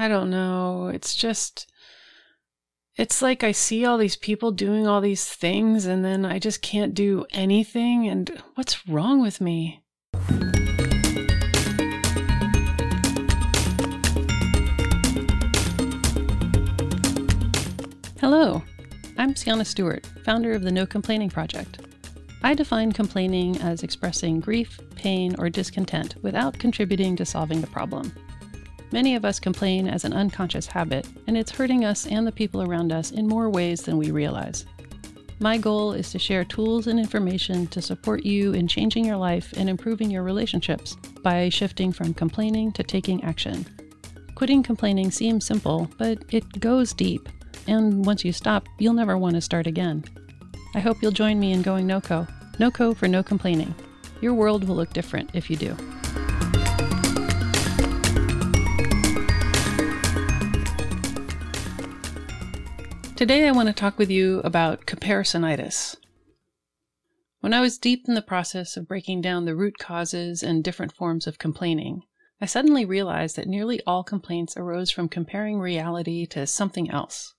I don't know. It's just, it's like I see all these people doing all these things and then I just can't do anything. And what's wrong with me? Hello, I'm Cianna Stewart, founder of the No Complaining Project. I define complaining as expressing grief, pain, or discontent without contributing to solving the problem. Many of us complain as an unconscious habit, and it's hurting us and the people around us in more ways than we realize. My goal is to share tools and information to support you in changing your life and improving your relationships by shifting from complaining to taking action. Quitting complaining seems simple, but it goes deep and once you stop, you'll never want to start again. I hope you'll join me in going NoCo. NoCo for no complaining. Your world will look different if you do. Today, I want to talk with you about comparisonitis. When I was deep in the process of breaking down the root causes and different forms of complaining, I suddenly realized that nearly all complaints arose from comparing reality to something else.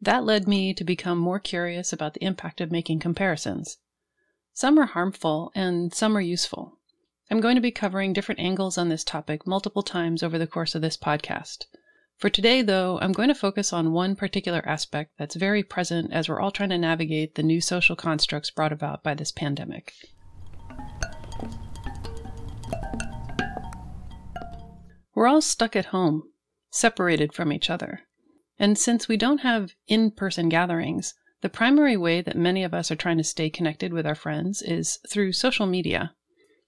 That led me to become more curious about the impact of making comparisons. Some are harmful and some are useful. I'm going to be covering different angles on this topic multiple times over the course of this podcast. For today, though, I'm going to focus on one particular aspect that's very present as we're all trying to navigate the new social constructs brought about by this pandemic. We're all stuck at home, separated from each other. And since we don't have in person gatherings, the primary way that many of us are trying to stay connected with our friends is through social media.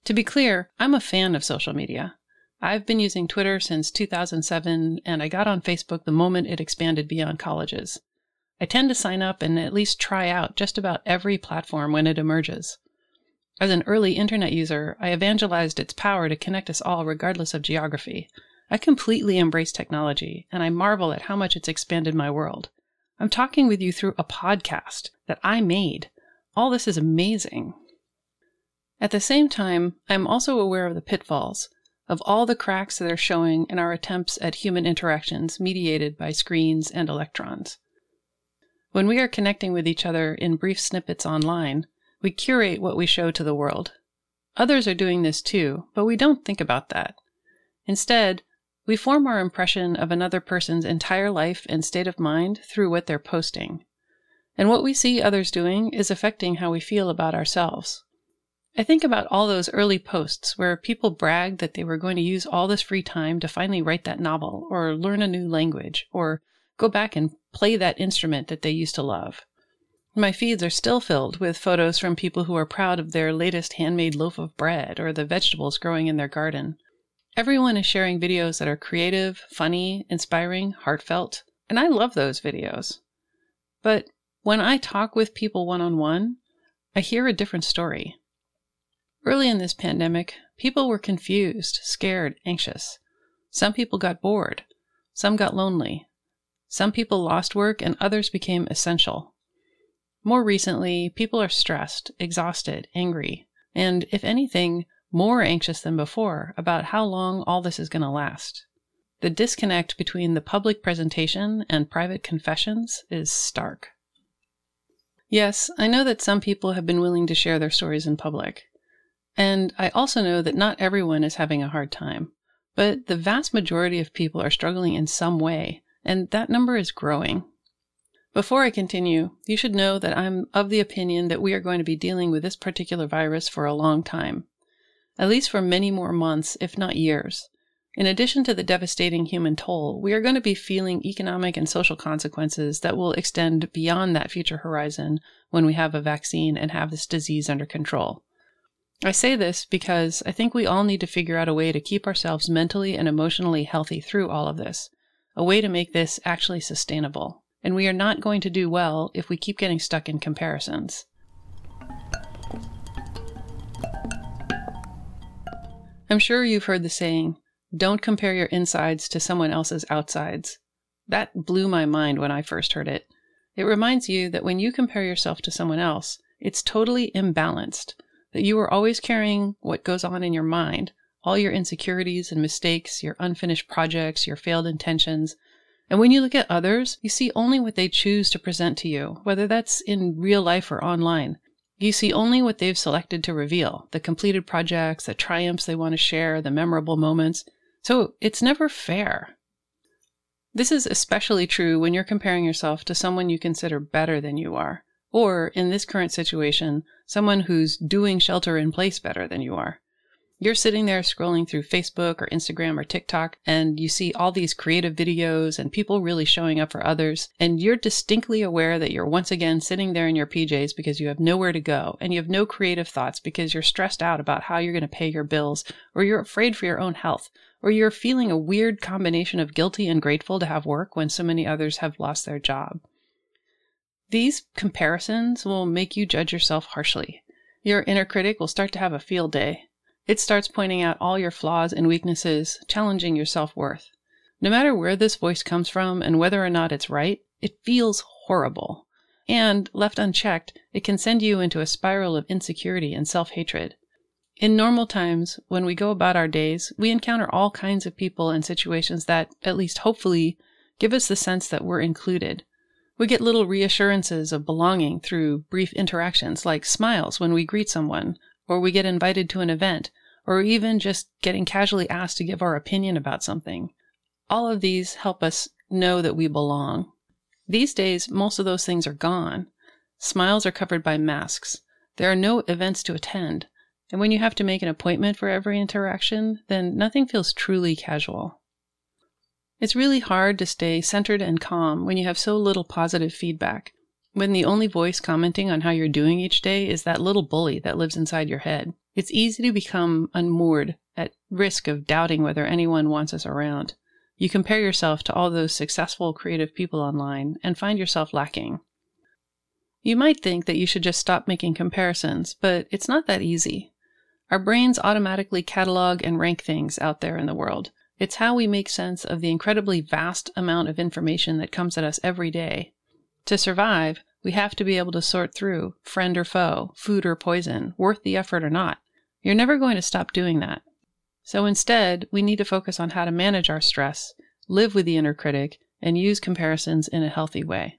To be clear, I'm a fan of social media. I've been using Twitter since 2007, and I got on Facebook the moment it expanded beyond colleges. I tend to sign up and at least try out just about every platform when it emerges. As an early internet user, I evangelized its power to connect us all regardless of geography, I completely embrace technology, and I marvel at how much it's expanded my world. I'm talking with you through a podcast that I made. All this is amazing. At the same time, I am also aware of the pitfalls, of all the cracks that are showing in our attempts at human interactions mediated by screens and electrons. When we are connecting with each other in brief snippets online, we curate what we show to the world. Others are doing this too, but we don't think about that. Instead, we form our impression of another person's entire life and state of mind through what they're posting. And what we see others doing is affecting how we feel about ourselves. I think about all those early posts where people bragged that they were going to use all this free time to finally write that novel, or learn a new language, or go back and play that instrument that they used to love. My feeds are still filled with photos from people who are proud of their latest handmade loaf of bread or the vegetables growing in their garden. Everyone is sharing videos that are creative, funny, inspiring, heartfelt, and I love those videos. But when I talk with people one on one, I hear a different story. Early in this pandemic, people were confused, scared, anxious. Some people got bored. Some got lonely. Some people lost work and others became essential. More recently, people are stressed, exhausted, angry, and if anything, more anxious than before about how long all this is going to last. The disconnect between the public presentation and private confessions is stark. Yes, I know that some people have been willing to share their stories in public. And I also know that not everyone is having a hard time. But the vast majority of people are struggling in some way, and that number is growing. Before I continue, you should know that I'm of the opinion that we are going to be dealing with this particular virus for a long time at least for many more months, if not years. In addition to the devastating human toll, we are going to be feeling economic and social consequences that will extend beyond that future horizon when we have a vaccine and have this disease under control. I say this because I think we all need to figure out a way to keep ourselves mentally and emotionally healthy through all of this, a way to make this actually sustainable. And we are not going to do well if we keep getting stuck in comparisons. I'm sure you've heard the saying, don't compare your insides to someone else's outsides. That blew my mind when I first heard it. It reminds you that when you compare yourself to someone else, it's totally imbalanced, that you are always carrying what goes on in your mind, all your insecurities and mistakes, your unfinished projects, your failed intentions. And when you look at others, you see only what they choose to present to you, whether that's in real life or online. You see only what they've selected to reveal the completed projects, the triumphs they want to share, the memorable moments. So it's never fair. This is especially true when you're comparing yourself to someone you consider better than you are, or in this current situation, someone who's doing shelter in place better than you are. You're sitting there scrolling through Facebook or Instagram or TikTok, and you see all these creative videos and people really showing up for others, and you're distinctly aware that you're once again sitting there in your PJs because you have nowhere to go, and you have no creative thoughts because you're stressed out about how you're going to pay your bills, or you're afraid for your own health, or you're feeling a weird combination of guilty and grateful to have work when so many others have lost their job. These comparisons will make you judge yourself harshly. Your inner critic will start to have a field day it starts pointing out all your flaws and weaknesses, challenging your self worth. No matter where this voice comes from and whether or not it's right, it feels horrible. And, left unchecked, it can send you into a spiral of insecurity and self hatred. In normal times, when we go about our days, we encounter all kinds of people and situations that, at least hopefully, give us the sense that we're included. We get little reassurances of belonging through brief interactions like smiles when we greet someone, or we get invited to an event, or even just getting casually asked to give our opinion about something. All of these help us know that we belong. These days, most of those things are gone. Smiles are covered by masks. There are no events to attend. And when you have to make an appointment for every interaction, then nothing feels truly casual. It's really hard to stay centered and calm when you have so little positive feedback, when the only voice commenting on how you're doing each day is that little bully that lives inside your head. It's easy to become unmoored, at risk of doubting whether anyone wants us around. You compare yourself to all those successful creative people online and find yourself lacking. You might think that you should just stop making comparisons, but it's not that easy. Our brains automatically catalog and rank things out there in the world. It's how we make sense of the incredibly vast amount of information that comes at us every day. To survive, we have to be able to sort through friend or foe, food or poison, worth the effort or not. You're never going to stop doing that. So instead, we need to focus on how to manage our stress, live with the inner critic, and use comparisons in a healthy way.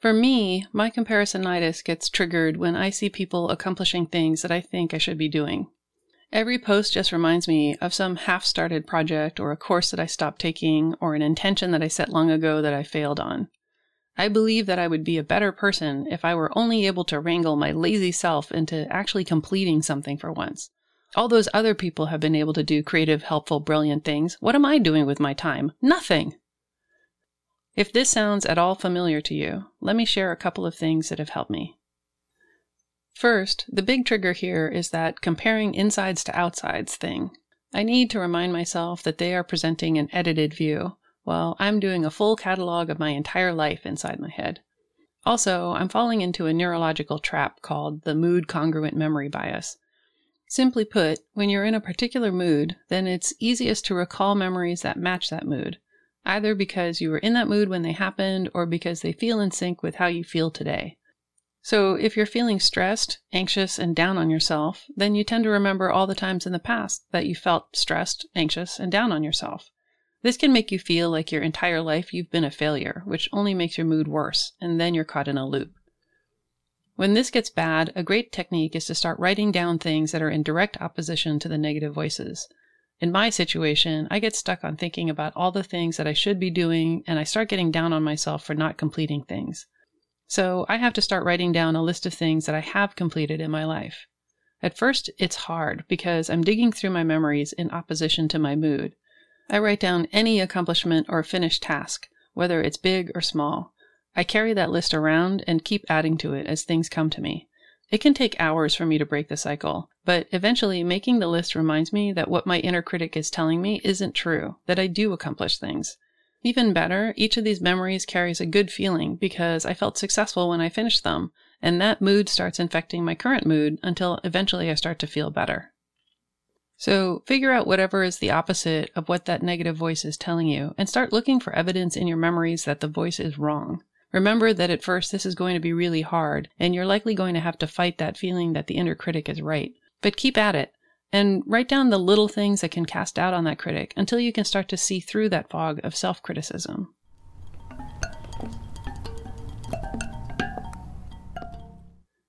For me, my comparisonitis gets triggered when I see people accomplishing things that I think I should be doing. Every post just reminds me of some half started project or a course that I stopped taking or an intention that I set long ago that I failed on. I believe that I would be a better person if I were only able to wrangle my lazy self into actually completing something for once. All those other people have been able to do creative, helpful, brilliant things. What am I doing with my time? Nothing! If this sounds at all familiar to you, let me share a couple of things that have helped me. First, the big trigger here is that comparing insides to outsides thing. I need to remind myself that they are presenting an edited view, while I'm doing a full catalog of my entire life inside my head. Also, I'm falling into a neurological trap called the mood congruent memory bias. Simply put, when you're in a particular mood, then it's easiest to recall memories that match that mood, either because you were in that mood when they happened or because they feel in sync with how you feel today. So, if you're feeling stressed, anxious, and down on yourself, then you tend to remember all the times in the past that you felt stressed, anxious, and down on yourself. This can make you feel like your entire life you've been a failure, which only makes your mood worse, and then you're caught in a loop. When this gets bad, a great technique is to start writing down things that are in direct opposition to the negative voices. In my situation, I get stuck on thinking about all the things that I should be doing, and I start getting down on myself for not completing things. So I have to start writing down a list of things that I have completed in my life. At first, it's hard because I'm digging through my memories in opposition to my mood. I write down any accomplishment or finished task, whether it's big or small. I carry that list around and keep adding to it as things come to me. It can take hours for me to break the cycle, but eventually making the list reminds me that what my inner critic is telling me isn't true, that I do accomplish things. Even better, each of these memories carries a good feeling because I felt successful when I finished them, and that mood starts infecting my current mood until eventually I start to feel better. So, figure out whatever is the opposite of what that negative voice is telling you and start looking for evidence in your memories that the voice is wrong. Remember that at first this is going to be really hard, and you're likely going to have to fight that feeling that the inner critic is right. But keep at it, and write down the little things that can cast doubt on that critic until you can start to see through that fog of self criticism.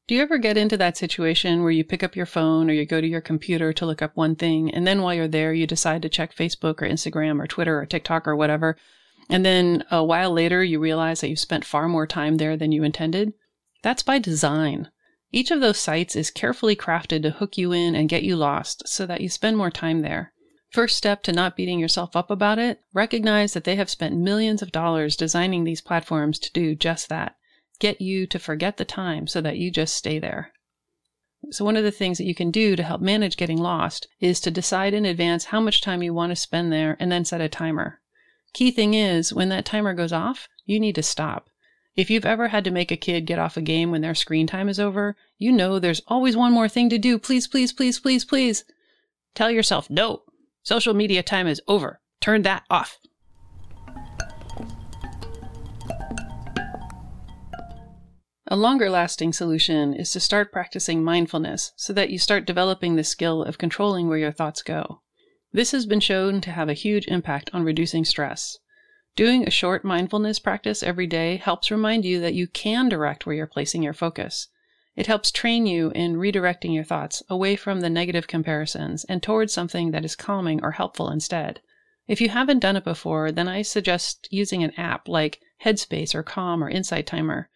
Do you ever get into that situation where you pick up your phone or you go to your computer to look up one thing, and then while you're there, you decide to check Facebook or Instagram or Twitter or TikTok or whatever, and then a while later you realize that you've spent far more time there than you intended? That's by design. Each of those sites is carefully crafted to hook you in and get you lost so that you spend more time there. First step to not beating yourself up about it recognize that they have spent millions of dollars designing these platforms to do just that get you to forget the time so that you just stay there. So, one of the things that you can do to help manage getting lost is to decide in advance how much time you want to spend there and then set a timer. Key thing is, when that timer goes off, you need to stop. If you've ever had to make a kid get off a game when their screen time is over, you know there's always one more thing to do. Please, please, please, please, please. Tell yourself, no, social media time is over. Turn that off. A longer lasting solution is to start practicing mindfulness so that you start developing the skill of controlling where your thoughts go. This has been shown to have a huge impact on reducing stress. Doing a short mindfulness practice every day helps remind you that you can direct where you're placing your focus. It helps train you in redirecting your thoughts away from the negative comparisons and towards something that is calming or helpful instead. If you haven't done it before, then I suggest using an app like Headspace or Calm or Insight Timer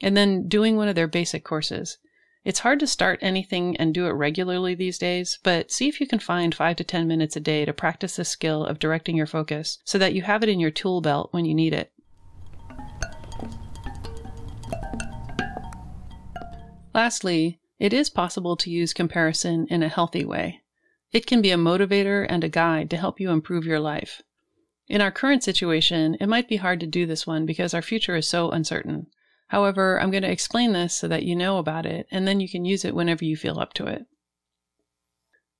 and then doing one of their basic courses. It's hard to start anything and do it regularly these days, but see if you can find 5 to 10 minutes a day to practice the skill of directing your focus so that you have it in your tool belt when you need it. Lastly, it is possible to use comparison in a healthy way. It can be a motivator and a guide to help you improve your life. In our current situation, it might be hard to do this one because our future is so uncertain. However, I'm going to explain this so that you know about it, and then you can use it whenever you feel up to it.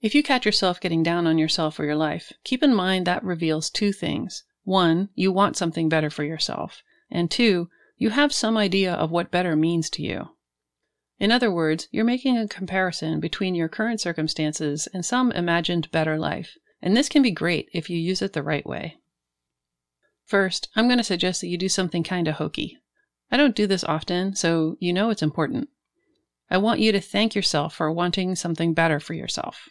If you catch yourself getting down on yourself or your life, keep in mind that reveals two things. One, you want something better for yourself. And two, you have some idea of what better means to you. In other words, you're making a comparison between your current circumstances and some imagined better life. And this can be great if you use it the right way. First, I'm going to suggest that you do something kind of hokey. I don't do this often, so you know it's important. I want you to thank yourself for wanting something better for yourself.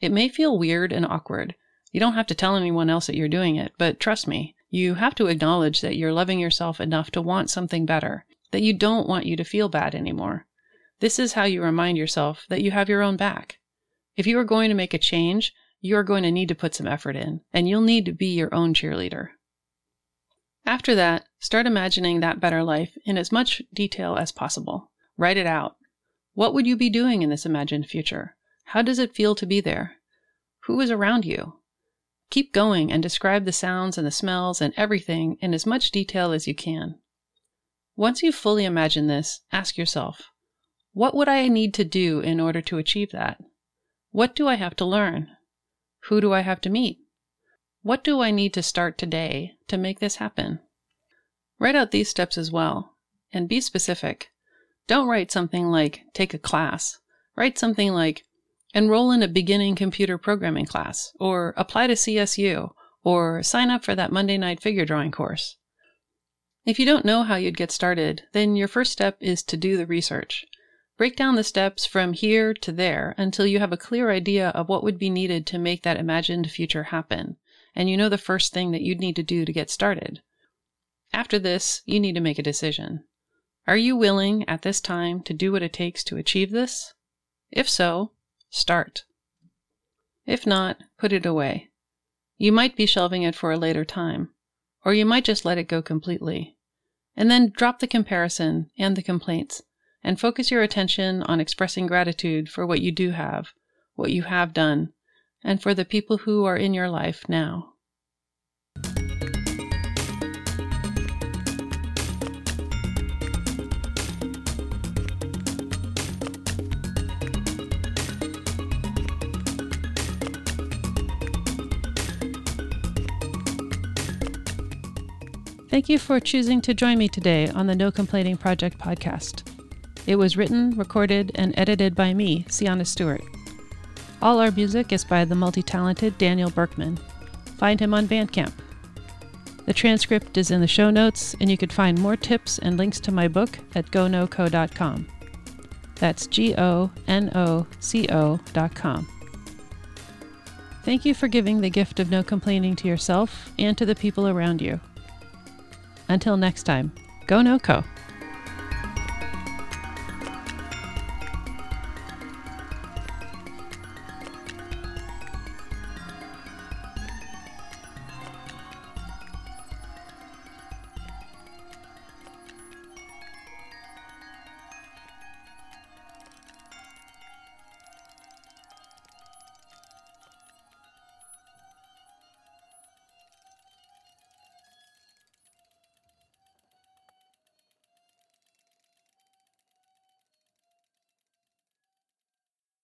It may feel weird and awkward. You don't have to tell anyone else that you're doing it, but trust me, you have to acknowledge that you're loving yourself enough to want something better, that you don't want you to feel bad anymore. This is how you remind yourself that you have your own back. If you are going to make a change, you are going to need to put some effort in, and you'll need to be your own cheerleader. After that, start imagining that better life in as much detail as possible. Write it out. What would you be doing in this imagined future? How does it feel to be there? Who is around you? Keep going and describe the sounds and the smells and everything in as much detail as you can. Once you've fully imagined this, ask yourself, what would I need to do in order to achieve that? What do I have to learn? Who do I have to meet? What do I need to start today to make this happen? Write out these steps as well, and be specific. Don't write something like take a class. Write something like enroll in a beginning computer programming class, or apply to CSU, or sign up for that Monday night figure drawing course. If you don't know how you'd get started, then your first step is to do the research. Break down the steps from here to there until you have a clear idea of what would be needed to make that imagined future happen and you know the first thing that you'd need to do to get started. After this, you need to make a decision. Are you willing at this time to do what it takes to achieve this? If so, start. If not, put it away. You might be shelving it for a later time, or you might just let it go completely. And then drop the comparison and the complaints and focus your attention on expressing gratitude for what you do have, what you have done, and for the people who are in your life now. Thank you for choosing to join me today on the No Complaining Project podcast. It was written, recorded, and edited by me, Cianna Stewart. All our music is by the multi talented Daniel Berkman. Find him on Bandcamp. The transcript is in the show notes, and you can find more tips and links to my book at gonoco.com. That's G O N O C O.com. Thank you for giving the gift of no complaining to yourself and to the people around you. Until next time, go no co.